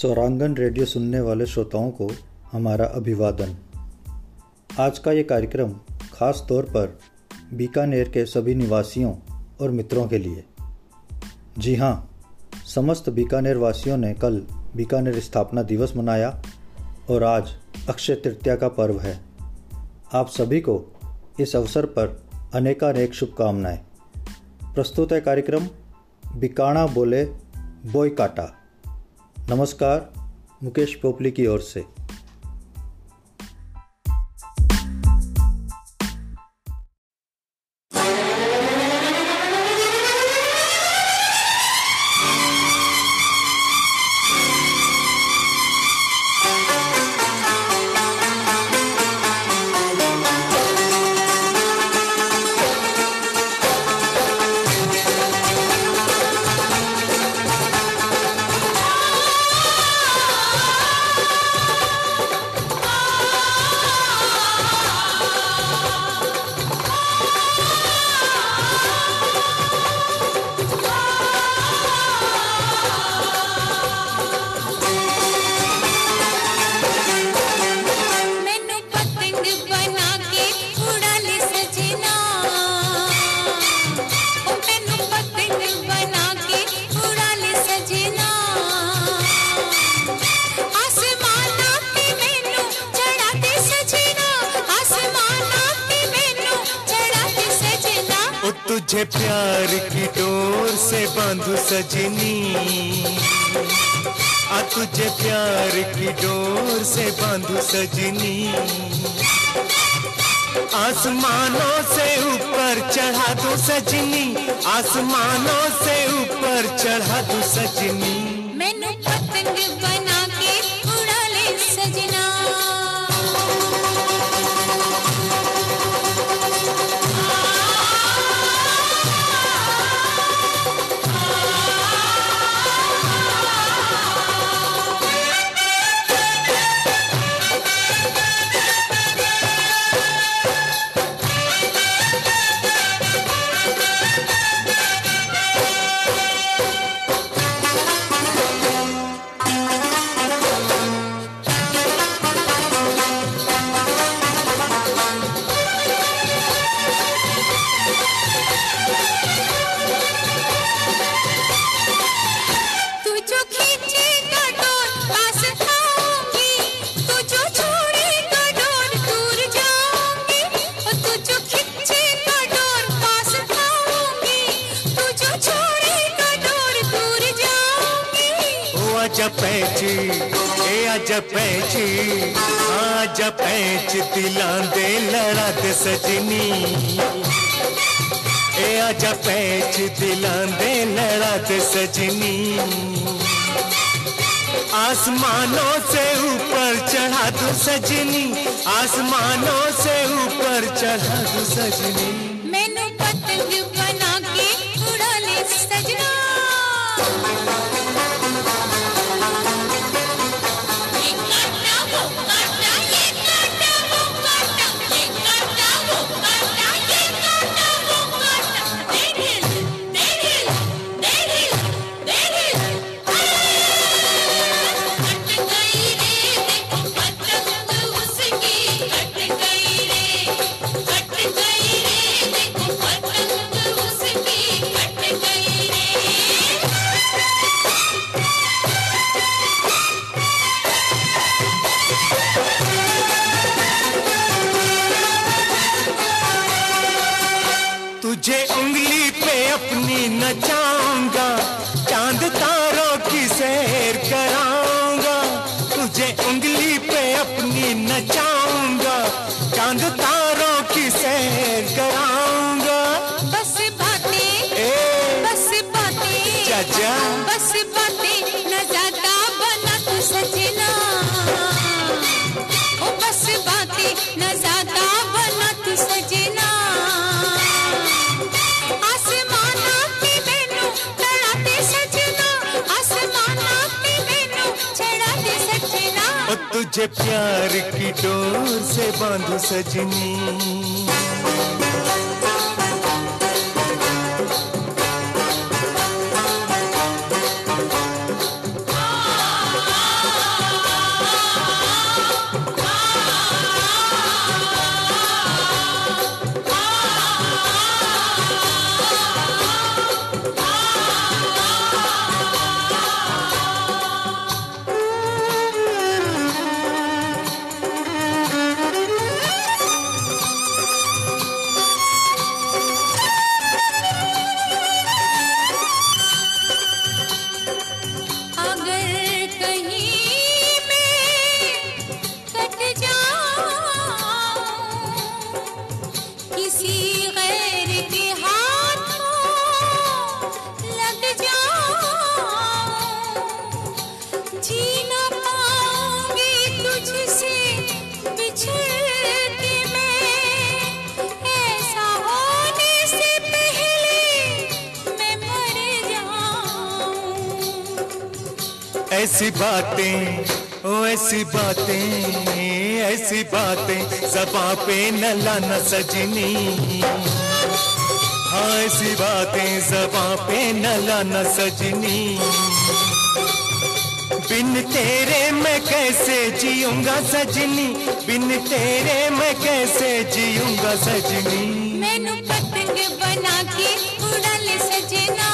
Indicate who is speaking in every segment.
Speaker 1: स्वरांगन radio सुनने वाले श्रोताओं को हमारा अभिवादन। आज का ये कार्यक्रम खास तौर पर बीकानेर के सभी निवासियों और मित्रों के लिए। जी हाँ समस्त बीकानेर वासियों ने कल बीकानेर स्थापना दिवस मनाया और आज अक्षय तृतीया का पर्व है। आप सभी को इस अवसर पर अनेकानेक शुभकामनाएँ। प्रस्तुत है कार्यक्रम, बिकाणा बोले बोई काटा नमस्कार मुकेश पोपली की ओर से।
Speaker 2: तुझे प्यार की डोर से बांधू सजनी। आ, तुझे प्यार की डोर से बांधू सजनी। आसमानों से ऊपर चढ़ा दो सजनी। आसमानों से ऊपर चढ़ा दो सजनी। दे सजनी। ए आजा पैच दिलां दे लड़ा दे सजनी। आसमानों से ऊपर चढ़ा दो सजनी। आसमानों से ऊपर चढ़ा दो सजनी।
Speaker 3: मैंने पतंग बना के उड़ा ले सजना।
Speaker 2: तुझे प्यार की डोर से बांधू सजनी। जबा पे न लाना सजनी। हाँ ऐसी बातें जबा पे न लाना सजनी। बिन तेरे मैं कैसे जीऊँगा सजनी? बिन तेरे मैं कैसे जीऊँगा सजनी?
Speaker 3: मैनू पतंग बना के उड़ा ले सजना।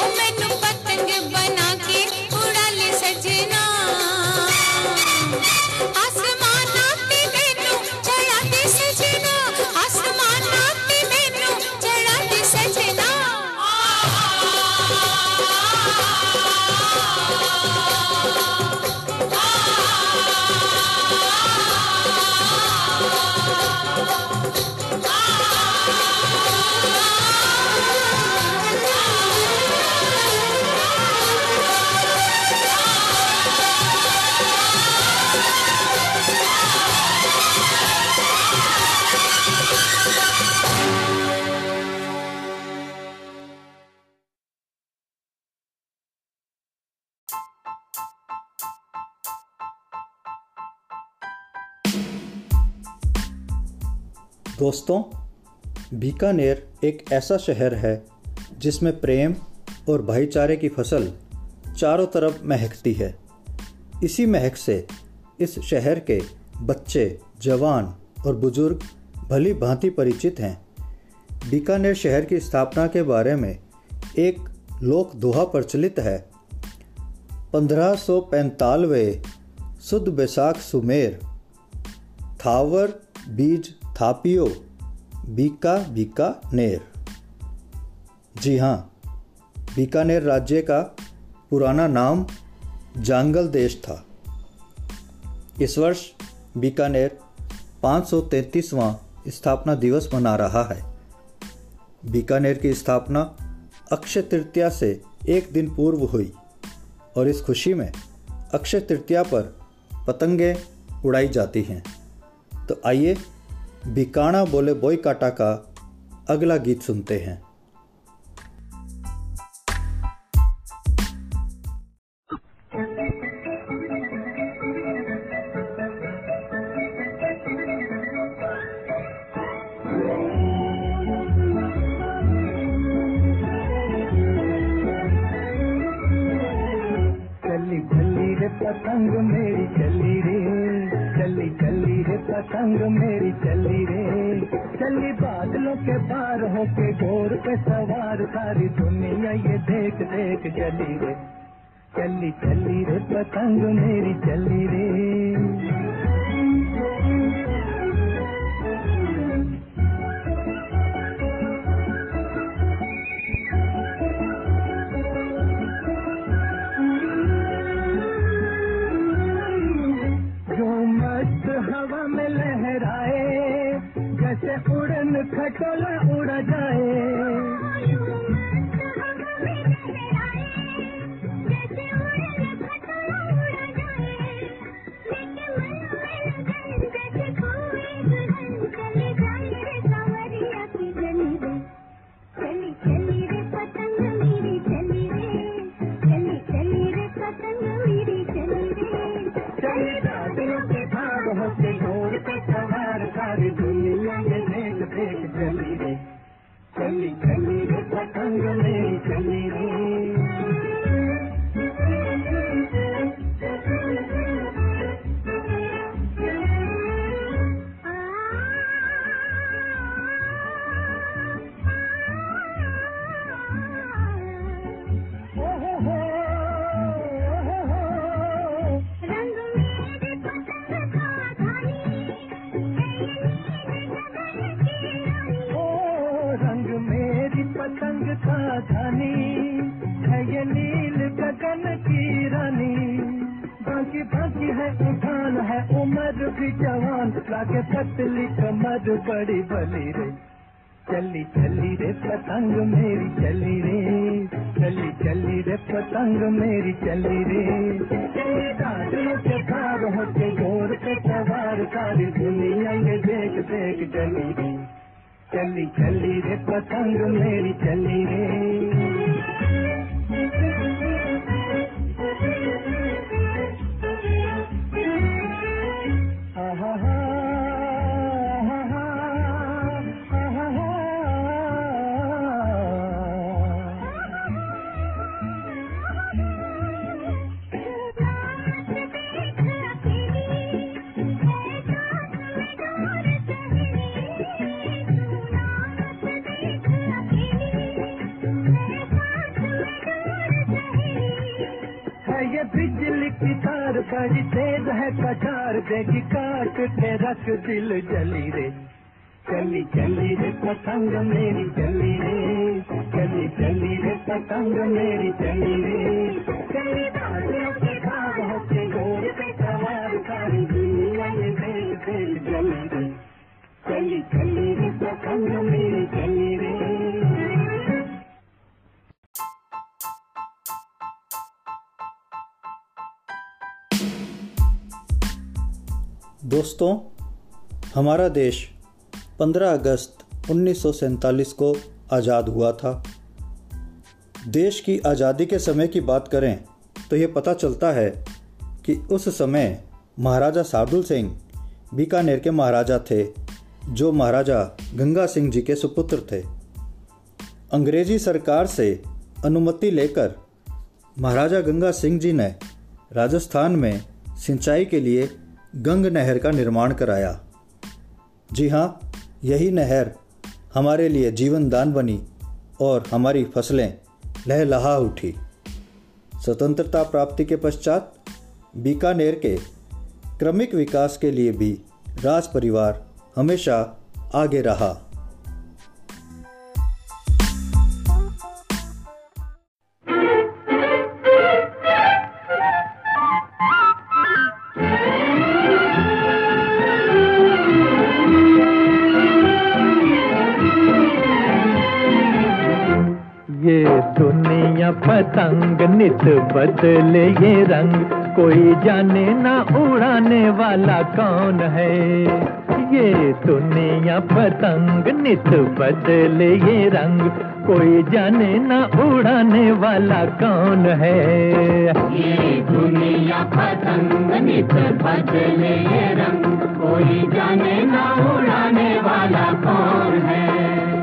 Speaker 3: ओ मैनू
Speaker 1: दोस्तों, बीकानेर एक ऐसा शहर है जिसमें प्रेम और भाईचारे की फ़सल चारों तरफ़ महकती है। इसी महक से इस शहर के बच्चे, जवान और बुज़ुर्ग भली भांति परिचित हैं। बीकानेर शहर की स्थापना के बारे में एक लोक दोहा प्रचलित है। पंद्रह सौ पैंतालवे सुद बैसाख सुमेर, थावर बीज थापियो, बीका बीका नेर। जी हाँ बीकानेर राज्य का पुराना नाम जांगल देश था। इस वर्ष बीकानेर 533वां स्थापना दिवस मना रहा है। बीकानेर की स्थापना अक्षय तृतीया से एक दिन पूर्व हुई और इस खुशी में अक्षय तृतीया पर पतंगें उड़ाई जाती हैं। तो आइए बिकाना बोले बोई काटा का अगला गीत सुनते हैं।
Speaker 4: पतंग मेरी चली रे। चली चली रे पतंग मेरी चली के पार होके घोर पे सवार, सारी दुनिया ये देख देख चली रे। चली चली रे, पतंग मेरी चली रे। खटोला उड़ जाए।
Speaker 5: कटार देगी काट के रख दिल जली रे। चली चली रे पतंग मेरी, चली रे। चली चली रे पतंग मेरी, चली रे। चली बादलों के भाग होके घोड़ पे सवार सारी दुनिया में देख देख चली रे। चली चली रे पतंग मेरी
Speaker 1: दोस्तों, हमारा देश 15 अगस्त 1947 को आज़ाद हुआ था। देश की आज़ादी के समय की बात करें तो ये पता चलता है कि उस समय महाराजा सार्दुल सिंह बीकानेर के महाराजा थे, जो महाराजा गंगा सिंह जी के सुपुत्र थे। अंग्रेज़ी सरकार से अनुमति लेकर महाराजा गंगा सिंह जी ने राजस्थान में सिंचाई के लिए गंग नहर का निर्माण कराया। जी हाँ यही नहर हमारे लिए जीवनदान बनी और हमारी फ़सलें लहलहा उठी। स्वतंत्रता प्राप्ति के पश्चात बीकानेर के क्रमिक विकास के लिए भी राज परिवार हमेशा आगे रहा।
Speaker 5: नित बदले ये रंग, कोई जाने ना उड़ाने वाला कौन है? ये दुनिया पतंग, नित बदले ये रंग, कोई जाने ना उड़ाने वाला कौन है?
Speaker 6: ये दुनिया पतंग, नित बदले ये रंग, कोई जाने ना उड़ाने वाला कौन है?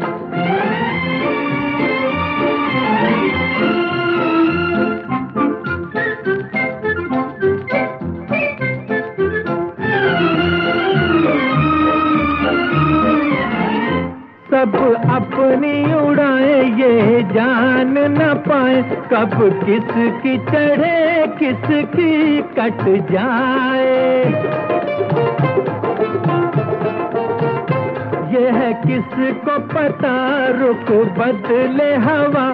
Speaker 5: कब किसकी चढ़े, किसकी कट जाए। यह किसको पता, रुक बदले हवा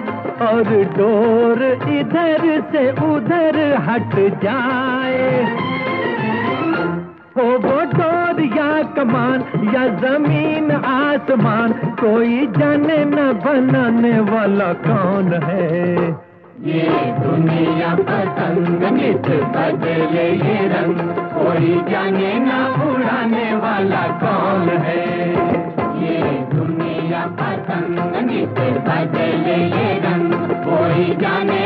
Speaker 5: और डोर इधर से उधर हट जाए। हो वो डोर कमान या ज़मीन आसमान, कोई जाने न बनाने वाला कौन है?
Speaker 6: ये दुनिया पतंग नित बदले ये रंग, कोई जाने ना उड़ाने वाला कौन है? ये दुनिया पतंग नित बदले ये रंग, कोई जाने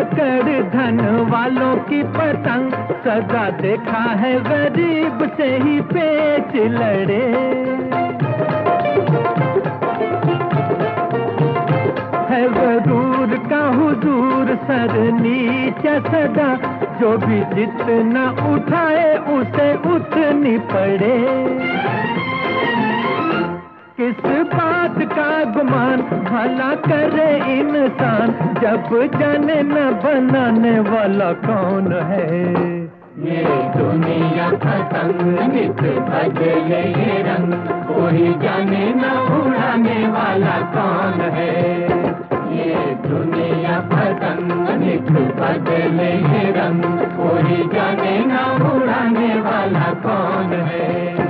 Speaker 5: अकड़ धन वालों की पतंग। सदा देखा है गरीब से ही पेच लड़े। है गरूर का हुजूर सर नीचे सदा। जो भी जितना उठाए उसे उतनी पड़े। किस बात का गुमान? भला करे इंसान, जब जाने न बनाने वाला कौन है?
Speaker 6: ये दुनिया पतंग नित बदले ये रंग। कोई जाने न उड़ाने वाला कौन है? ये दुनिया पतंग नित बदले ये रंग। कोई जाने न उड़ाने वाला कौन है?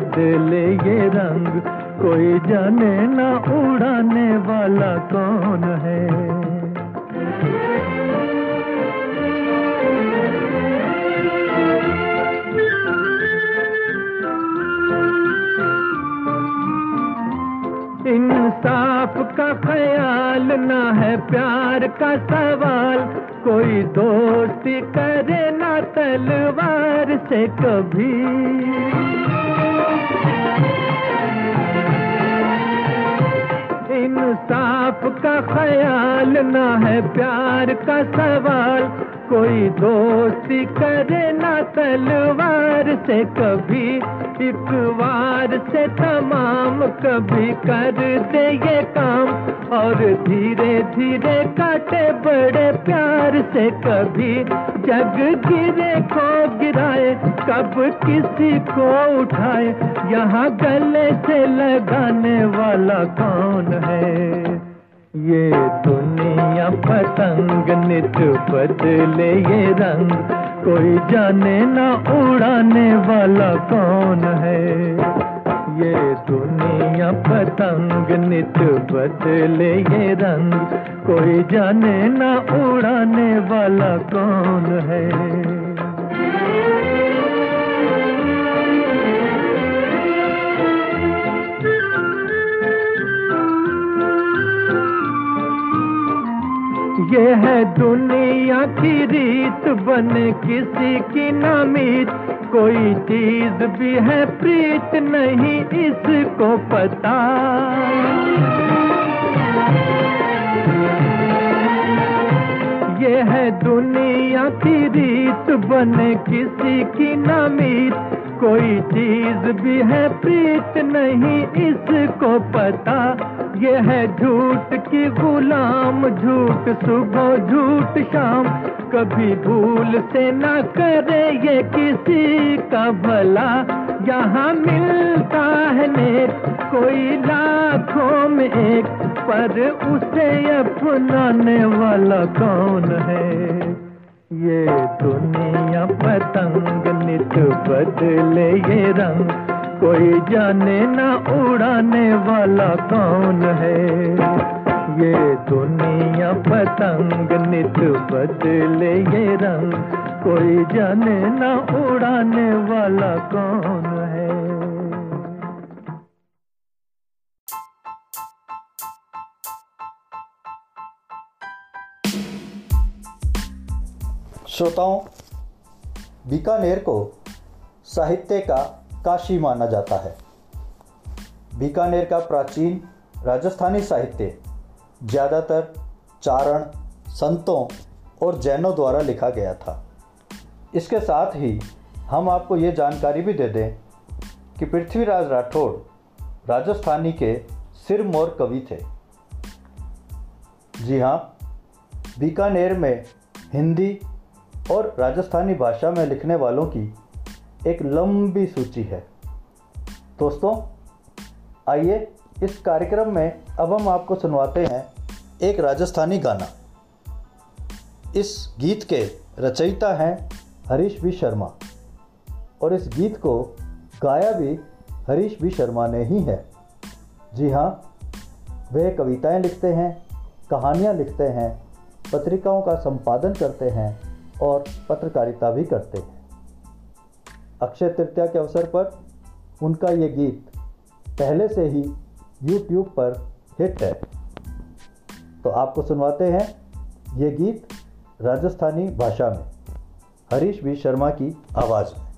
Speaker 6: बदले ये रंग कोई जाने ना उड़ाने वाला कौन?
Speaker 5: सवाल, कोई दोस्ती करे ना तलवार से कभी एक से तमाम कभी कर दे ये काम, और धीरे धीरे काटे बड़े प्यार से कभी, जग गिरे को गिराए, कब किसी को उठाए, यहाँ गले से लगाने वाला कौन है? ये दुनिया पतंग नित बदले ये रंग। कोई जाने ना उड़ाने वाला कौन है। ये दुनिया पतंग नित बदले ये रंग। कोई जाने ना उड़ाने वाला कौन है। ये है दुनिया की रीत बने किसी की नामीत कोई चीज़ भी है प्रीत नहीं, इसको पता। ये है दुनिया की रीत बने किसी की नामीत कोई चीज़ भी है, प्रीत नहीं इसको पता। ये है झूठ की गुलाम, झूठ सुबह, झूठ शाम। कभी भूल से ना करे ये किसी का भला। यहाँ मिलता है नेक, कोई लाखों में एक। पर उसे अपनाने वाला कौन है? ये दुनिया पतंग नित बदले ये रंग। कोई जाने ना उड़ाने वाला कौन है। ये दुनिया पतंग नित बदले ये रंग। कोई जाने ना उड़ाने वाला कौन
Speaker 1: श्रोताओं, बीकानेर को साहित्य का काशी माना जाता है। बीकानेर का प्राचीन राजस्थानी साहित्य ज़्यादातर चारण, संतों और जैनों द्वारा लिखा गया था। इसके साथ ही हम आपको ये जानकारी भी दे दें कि पृथ्वीराज राठौड़ राजस्थानी के सिरमौर कवि थे। जी हाँ बीकानेर में हिंदी और राजस्थानी भाषा में लिखने वालों की एक लंबी सूची है। दोस्तों, आइए इस कार्यक्रम में अब हम आपको सुनवाते हैं एक राजस्थानी गाना। इस गीत के रचयिता हैं हरीश बी शर्मा और इस गीत को गाया भी हरीश बी शर्मा ने ही है। जी हाँ वे कविताएँ लिखते हैं, कहानियाँ लिखते हैं, पत्रिकाओं का संपादन करते हैं और पत्रकारिता भी करते हैं। अक्षय तृतीया के अवसर पर उनका ये गीत पहले से ही YouTube पर हिट है। तो आपको सुनवाते हैं ये गीत राजस्थानी भाषा में। हरीश वी शर्मा की आवाज़ में।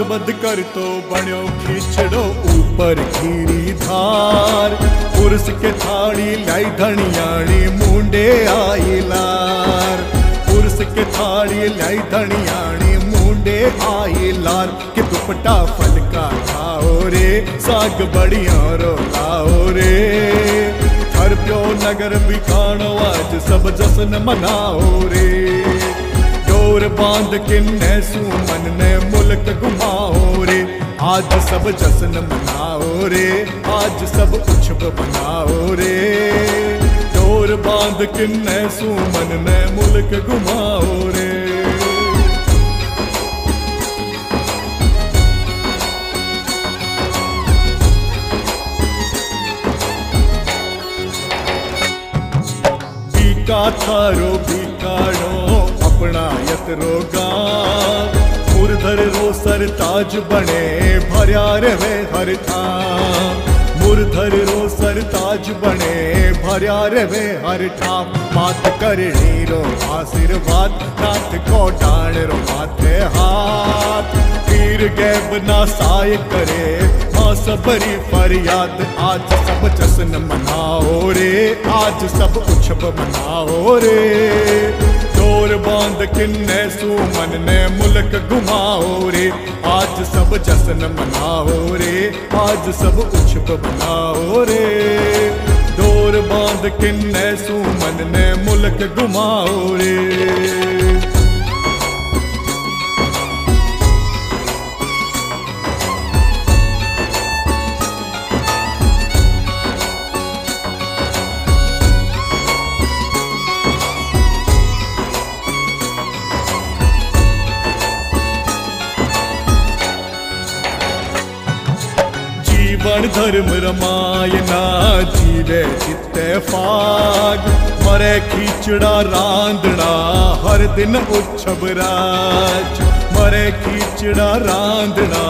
Speaker 2: खदबद कर तो बण्यो खिचड़ो ऊपर खीरी धार। पुरुष के थाड़ी लाई धनियाणी, मुंडे आई लार। पुरुष के थाड़ी लाई धनियाणी
Speaker 7: आई लाल कि दुपट्टा फलका खाओ रे, साग बड़िया रो लाओ रे। हर प्यो नगर बिकानो आज सब जश्न मनाओ रे। डोर बाँध किन्ने सुमन ने मुल्क घुमाओ रे। आज सब जश्न मनाओ रे, आज सब उत्सव मनाओ रे। डोर बाँध किन्ने सुमन ने मुल्क घुमाओ रे। बीका थारो बीकाणो अपना यतरो गा मुरधर रो सर ताज बने, भर्या रे वे हर था मुरधर रो सर ताज बने, भर्या रे वे हर ठा मात करणी रो आशीर्वाद, नाथ को डाण रो माथे हाथ। पीर गैब ना साय करे, माँ सबरी फरियाद। आज सब जश्न मनाओ रे, आज सब उत्सव मनाओ रे। डोर बाँध किन्ने सुमन ने मुल्क घुमाओ रे। आज सब जश्न मनाओ रे, आज सब उत्सव मनाओ रे। डोर बाँध किन्ने सुमन ने मुल्क घुमाओ रे। जीवन धर्म रमायना जीवे चित्ते फाग। मरे खींचड़ा रांदना हर दिन उत्सव राज। मरे खींचड़ा रांदना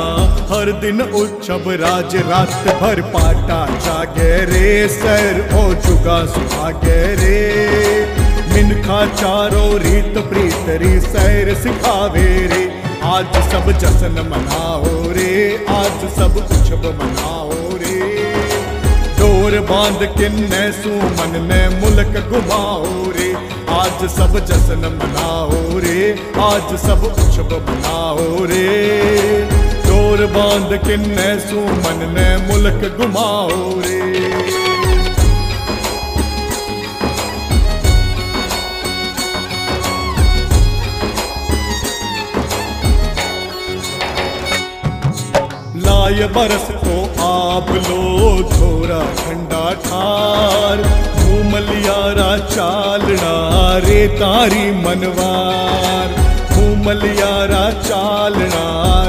Speaker 7: हर दिन उत्सव राज। रात भर पाटा जागे रे, सर ओ चुका सुहागे रे। मिनखा चारो रीत प्रीत प्रीतरी सैर सिखावे रे। आज सब जश्न मनाओ रे, आज सब उत्सव मनाओ रे बाँध किन्ने सुमन ने मुल्क घुमाओ रे। आज सब जश्न मनाओ रे। आज सब उत्सव मनाओ रे। डोर बाँध किन्ने सुमन ने मुल्क घुमाओ रे। लाय बरस को आप लो थोड़ा ठंडा ठार घूमलियारा चालना रे तारी मनवार। घूमलियारा चालना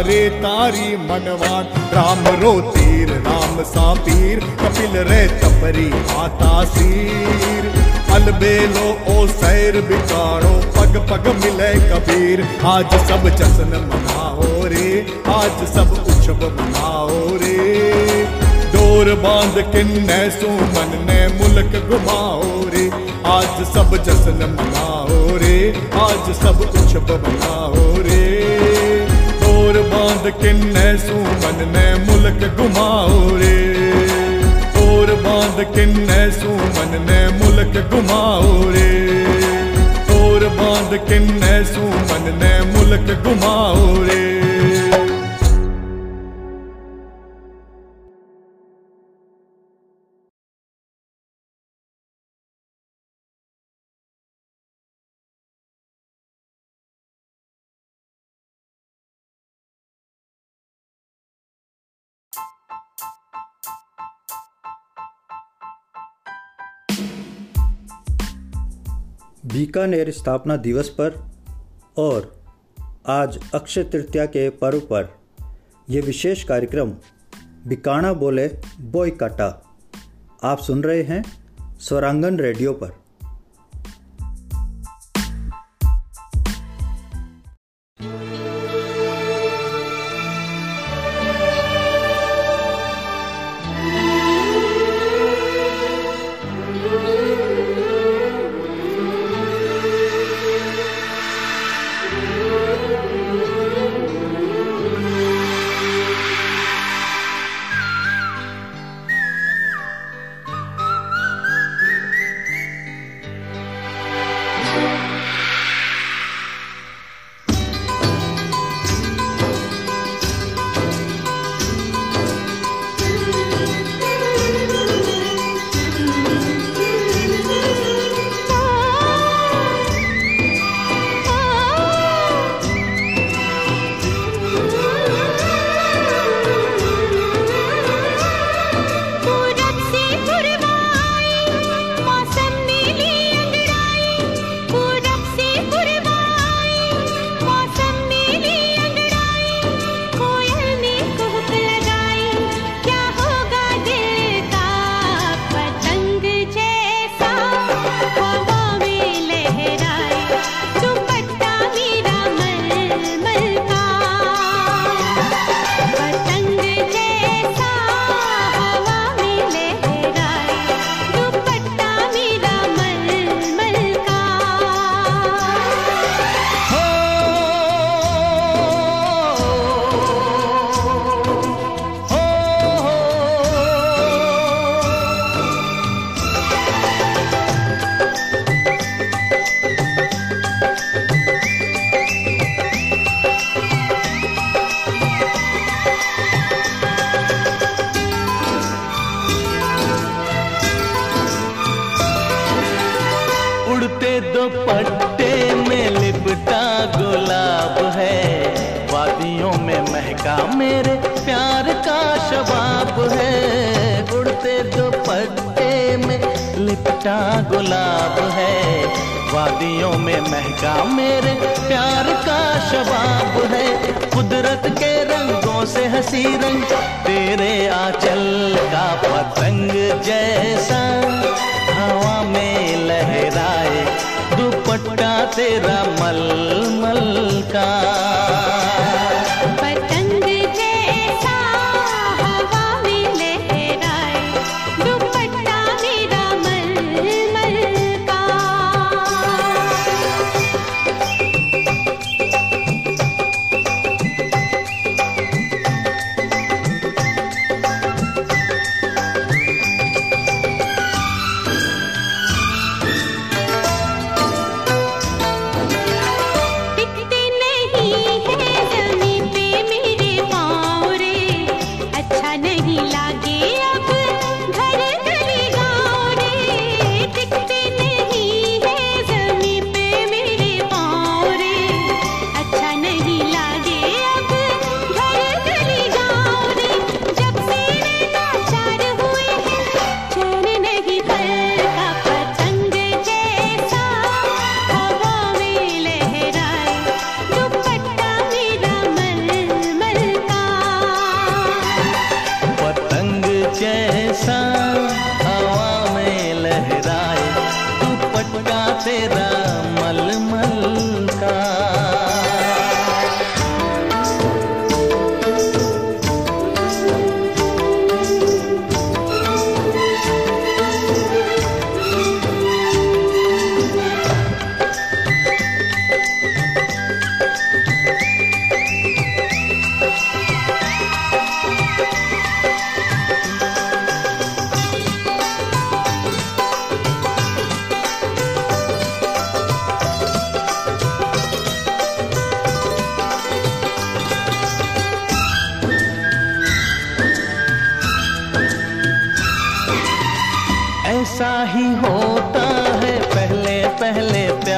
Speaker 7: रे तारी मनवार। राम रो तीर, राम सा पीर, कपिल रे तपरी माता सीर। अलबेलो ओ सैर बिकाड़ो पग पग मिले कबीर। आज सब जश्न मनाओ रे, आज सब उत्सव मनाओ रे। डोर बाँध किन्ने सुमन ने मुल्क घुमाओ रे। आज सब जश्न मनाओ रे, आज सब उत्सव मनाओ रे। डोर बाँध किन्ने सुमन ने मुल्क घुमाओ रे। डोर बाँध किन्ने सुमन ने मुल्क घुमाओ रे। डोर बाँध किन्ने सुमन ने मुल्क घुमाओ रे।
Speaker 1: बीकानेर स्थापना दिवस पर और आज अक्षय तृतीया के पर्व पर यह विशेष कार्यक्रम बिकाना बोले बोई काटा आप सुन रहे हैं स्वरांगन रेडियो पर।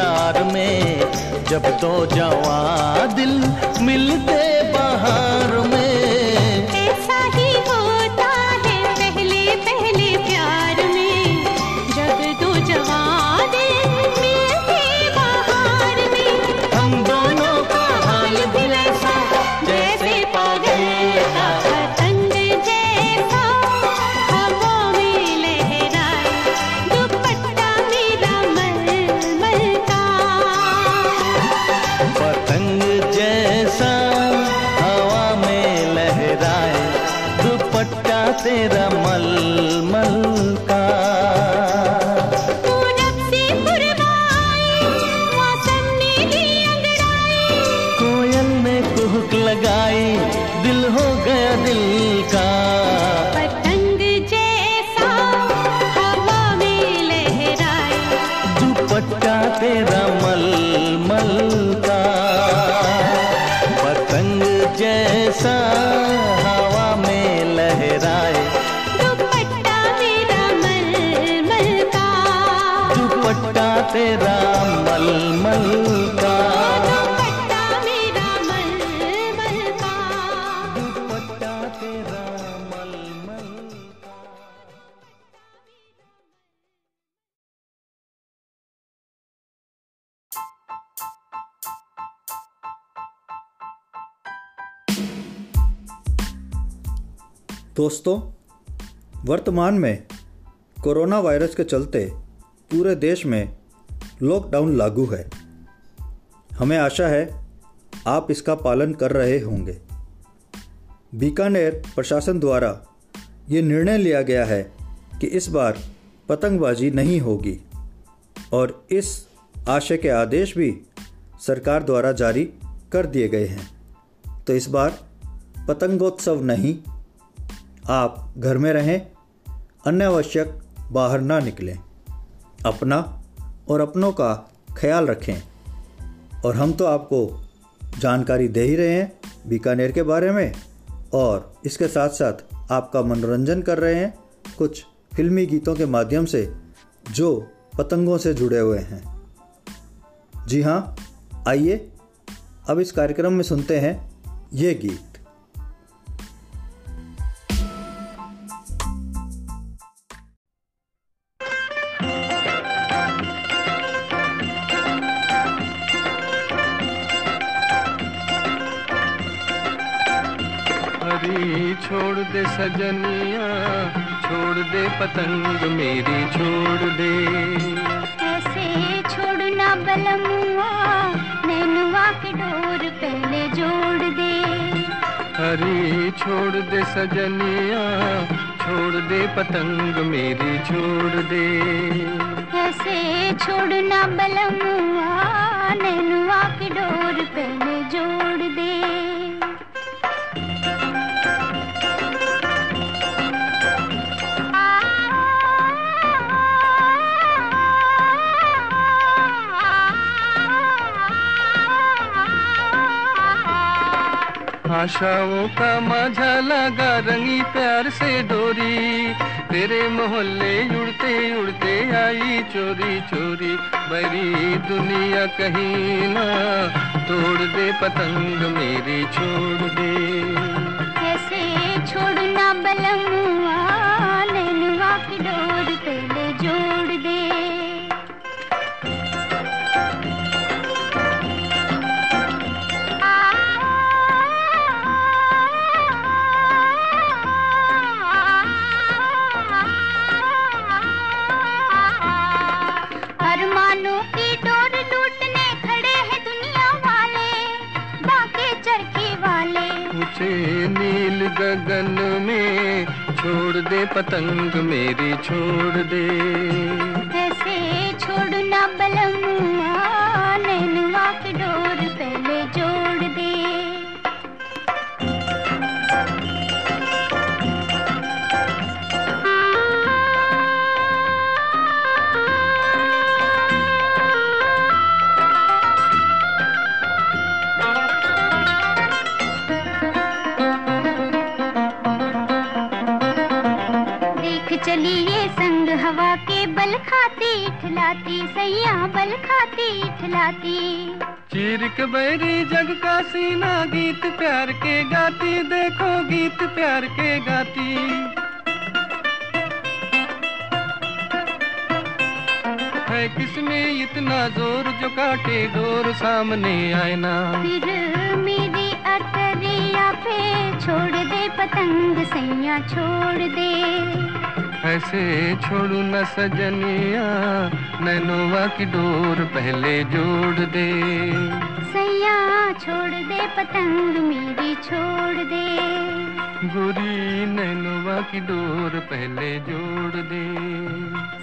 Speaker 4: प्यार में
Speaker 3: जब
Speaker 4: दो जवा दिल मिलते बाहर में।
Speaker 1: दोस्तों, वर्तमान में कोरोना वायरस के चलते पूरे देश में लॉकडाउन लागू है। हमें आशा है आप इसका पालन कर रहे होंगे। बीकानेर प्रशासन द्वारा ये निर्णय लिया गया है कि इस बार पतंगबाजी नहीं होगी और इस आशय के आदेश भी सरकार द्वारा जारी कर दिए गए हैं। तो इस बार पतंगोत्सव नहीं आप घर में रहें, अनावश्यक बाहर ना निकलें। अपना और अपनों का ख्याल रखें। और हम तो आपको जानकारी दे ही रहे हैं बीकानेर के बारे में, और इसके साथ साथ आपका मनोरंजन कर रहे हैं कुछ फिल्मी गीतों के माध्यम से, जो पतंगों से जुड़े हुए हैं। जी हाँ आइए, अब इस कार्यक्रम में सुनते हैं ये गीत।
Speaker 8: सजनिया छोड़ दे पतंग मेरी छोड़ दे।
Speaker 9: ऐसे छोड़ना बलमुआ नैनुआ की डोर पहले जोड़ दे।
Speaker 8: हरी छोड़ दे सजनिया छोड़ दे पतंग मेरी छोड़ दे।
Speaker 9: ऐसे छोड़ना बलमुआ नैनुआ की डोर पहले जोड़
Speaker 8: आशाओं का माझा लगा रंगी प्यार से डोरी। तेरे मोहल्ले उड़ते उड़ते आई चोरी चोरी। बड़ी दुनिया कहीं ना, तोड़ दे पतंग मेरी, छोड़ दे।
Speaker 9: कैसे छोड़ना बलमुआ नैनुआ की डोर
Speaker 8: पतंग मेरी छोड़ दे।
Speaker 9: हवा के बल खाती ठिलाती सैया बल खाती ठिलाती
Speaker 8: चीर के बैरी जग का सीना गीत प्यार के गाती देखो गीत प्यार के गाती। है किसमें इतना ज़ोर जो काटे डोर सामने आए ना।
Speaker 9: फिर मेरी अटरिया पे छोड़ दे पतंग सैया छोड़ दे।
Speaker 8: ऐसे छोड़ू न सजनिया नैनोवा की डोर पहले जोड़ दे।
Speaker 9: सैया छोड़ दे पतंग मेरी छोड़ दे।
Speaker 8: गोरी नैनोवा की डोर पहले जोड़ दे।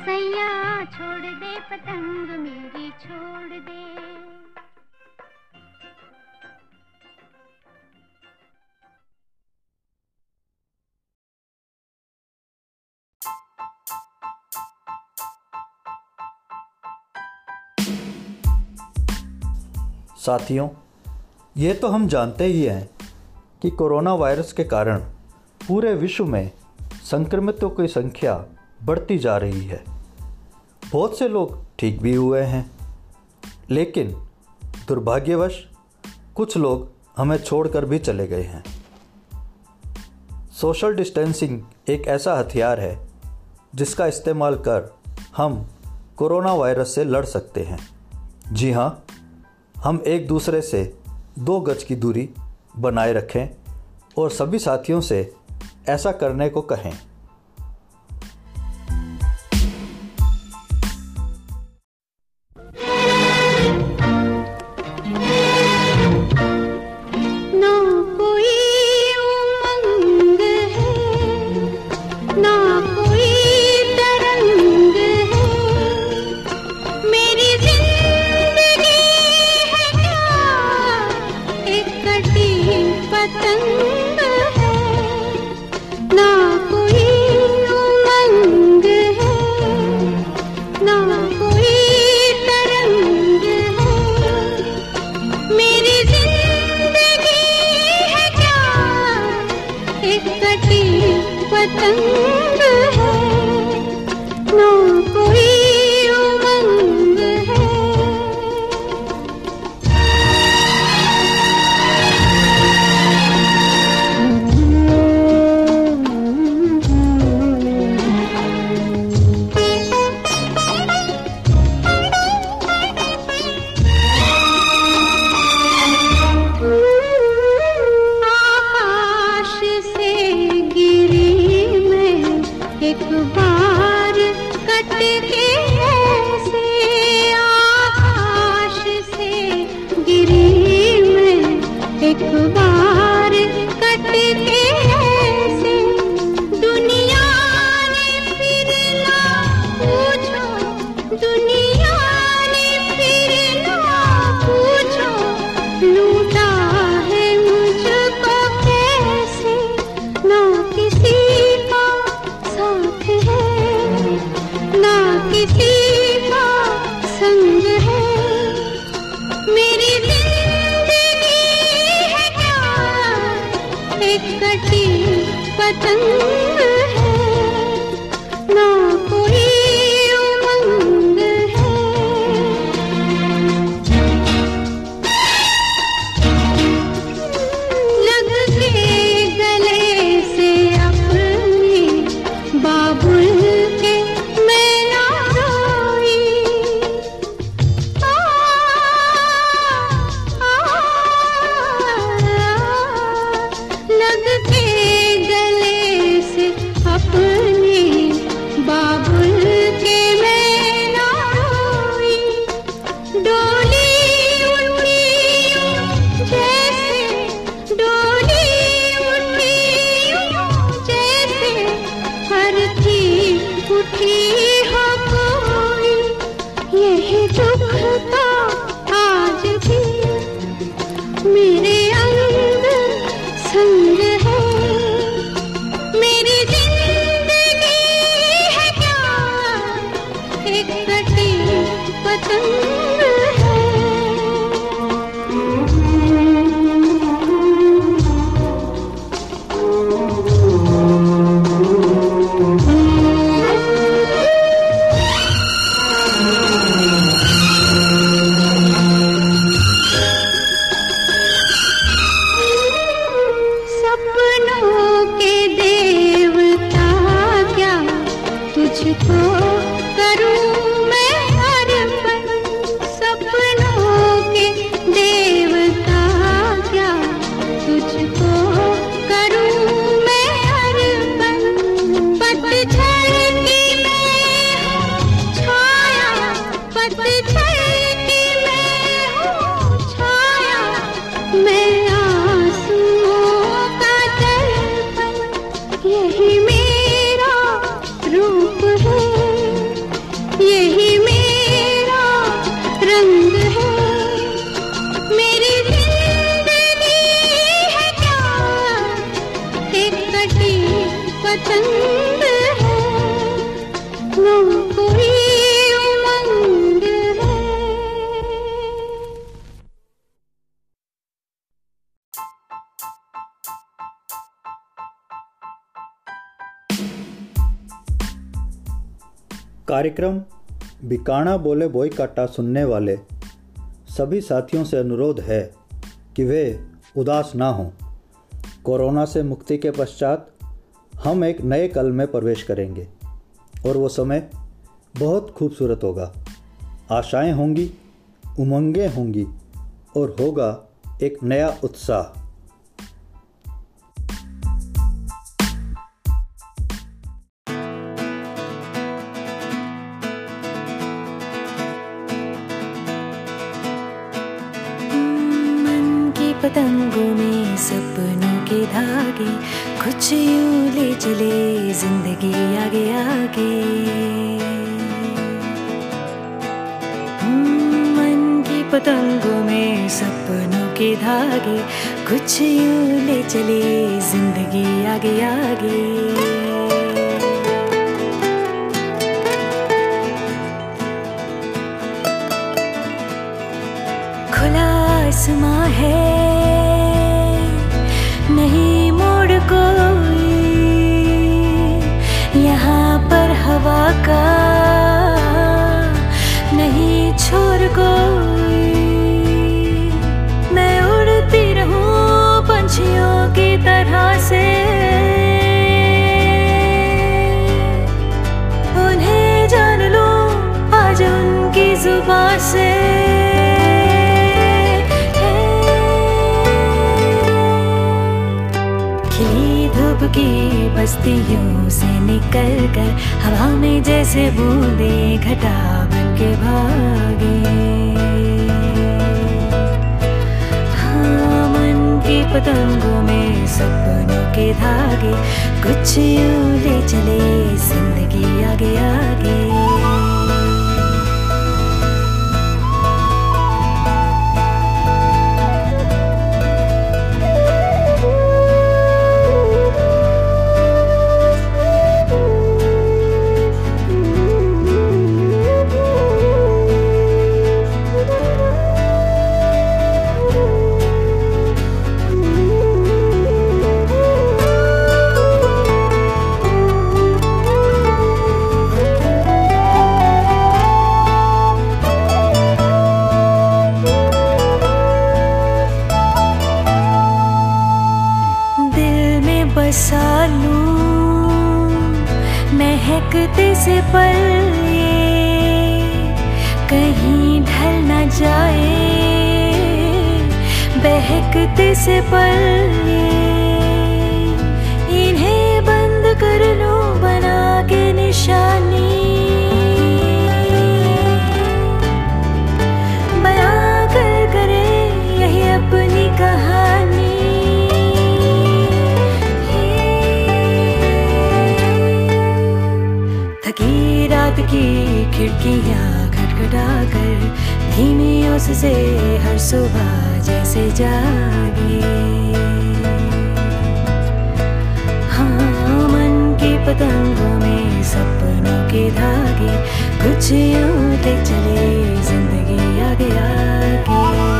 Speaker 9: सैया छोड़ दे पतंग मेरी छोड़ दे।
Speaker 1: साथियों, ये तो हम जानते ही हैं कि कोरोना वायरस के कारण पूरे विश्व में संक्रमितों की संख्या बढ़ती जा रही है। बहुत से लोग ठीक भी हुए हैं, लेकिन दुर्भाग्यवश कुछ लोग हमें छोड़कर भी चले गए हैं। सोशल डिस्टेंसिंग एक ऐसा हथियार है जिसका इस्तेमाल कर हम कोरोना वायरस से लड़ सकते हैं। जी हाँ हम एक दूसरे से दो गज की दूरी बनाए रखें और सभी साथियों से ऐसा करने को कहें।
Speaker 10: ekva बिकाणा बोले बोईकाटा सुनने वाले सभी साथियों से अनुरोध है कि वे उदास ना हों। कोरोना से मुक्ति के पश्चात हम एक नए कल में प्रवेश करेंगे और वो समय बहुत खूबसूरत होगा। आशाएँ होंगी, उमंगें होंगी और होगा एक नया उत्साह।
Speaker 11: आगे कुछ यूँ ले चले ज़िंदगी आगे आगे। धूप की बस्तियों से निकल कर हवा में जैसे बूंदे घटा बन के भागे। हाँ मन की पतंगों में सपनों के धागे, कुछ यूँ ले चले ज़िंदगी आगे आगे। महकते से पल ये कहीं ढल न जाए बहकते से पल ये की खिड़कियाँ खटखटा कर, धीमी उससे हर सुबह जैसे जागे। हाँ मन की पतंगों में सपनों के धागे, कुछ यूँ ले चले ज़िंदगी आगे आगे।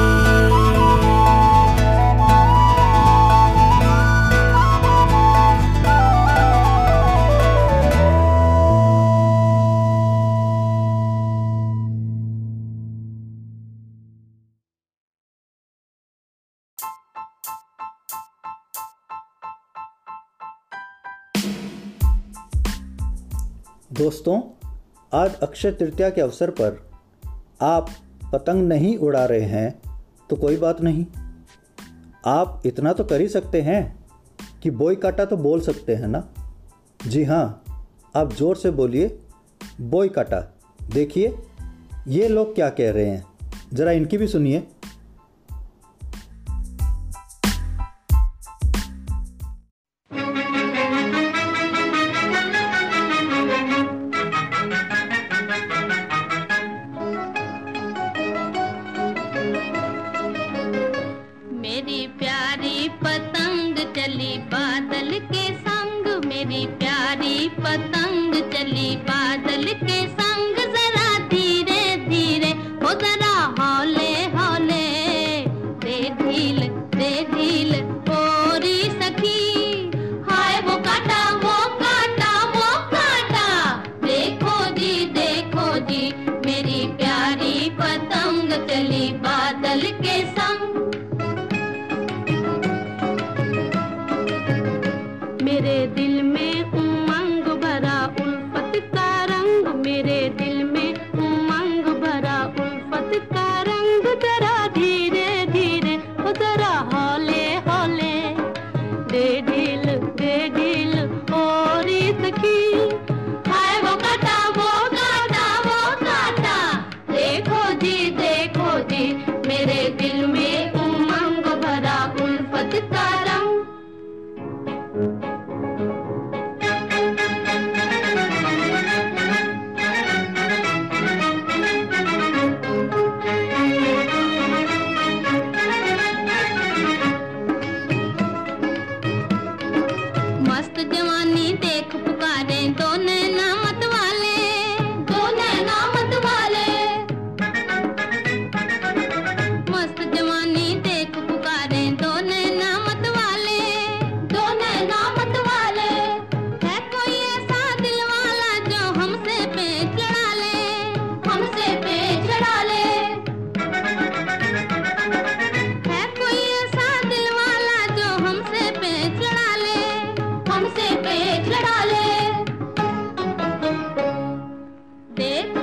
Speaker 12: दोस्तों, आज अक्षय तृतीया के अवसर पर आप पतंग नहीं उड़ा रहे हैं तो कोई बात नहीं। आप इतना तो कर ही सकते हैं कि बोई काटा तो बोल सकते हैं ना? जी हाँ आप ज़ोर से बोलिए, बोई काटा। देखिए, ये लोग क्या कह रहे हैं। ज़रा इनकी भी सुनिए।
Speaker 13: देखो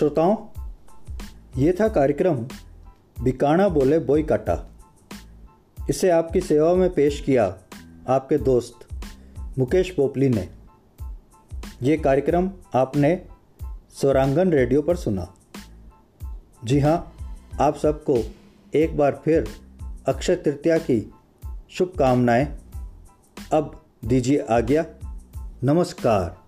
Speaker 1: श्रोताओं, ये था कार्यक्रम बिकाना बोले बोई काटा इसे आपकी सेवा में पेश किया आपके दोस्त मुकेश पोपली ने। ये कार्यक्रम आपने स्वरांगन रेडियो पर सुना। जी हाँ आप सबको एक बार फिर अक्षय तृतीया की शुभकामनाएँ। अब दीजिए आज्ञा। नमस्कार।